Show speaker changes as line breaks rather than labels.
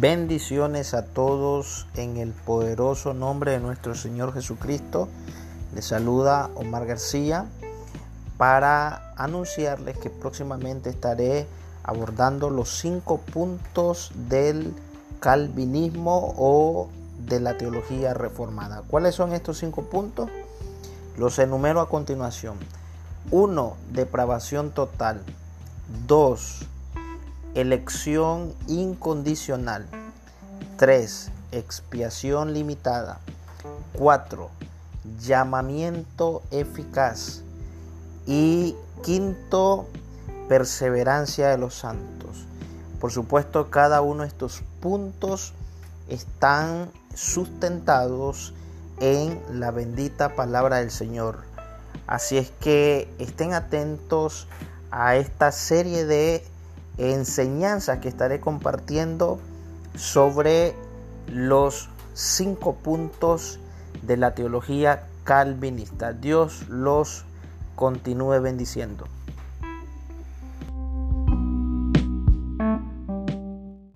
Bendiciones a todos en el poderoso nombre de nuestro Señor Jesucristo. Les saluda Omar García para anunciarles que próximamente estaré abordando los cinco puntos del calvinismo o de la teología reformada. ¿Cuáles son estos cinco puntos? Los enumero a continuación. 1. Depravación total. 2 Elección incondicional. 3. Expiación limitada. 4. Llamamiento eficaz. Y quinto, perseverancia de los santos. Por supuesto, cada uno de estos puntos están sustentados en la bendita palabra del Señor. Así es que estén atentos a esta serie de enseñanzas que estaré compartiendo sobre los cinco puntos de la teología calvinista. Dios los continúe bendiciendo.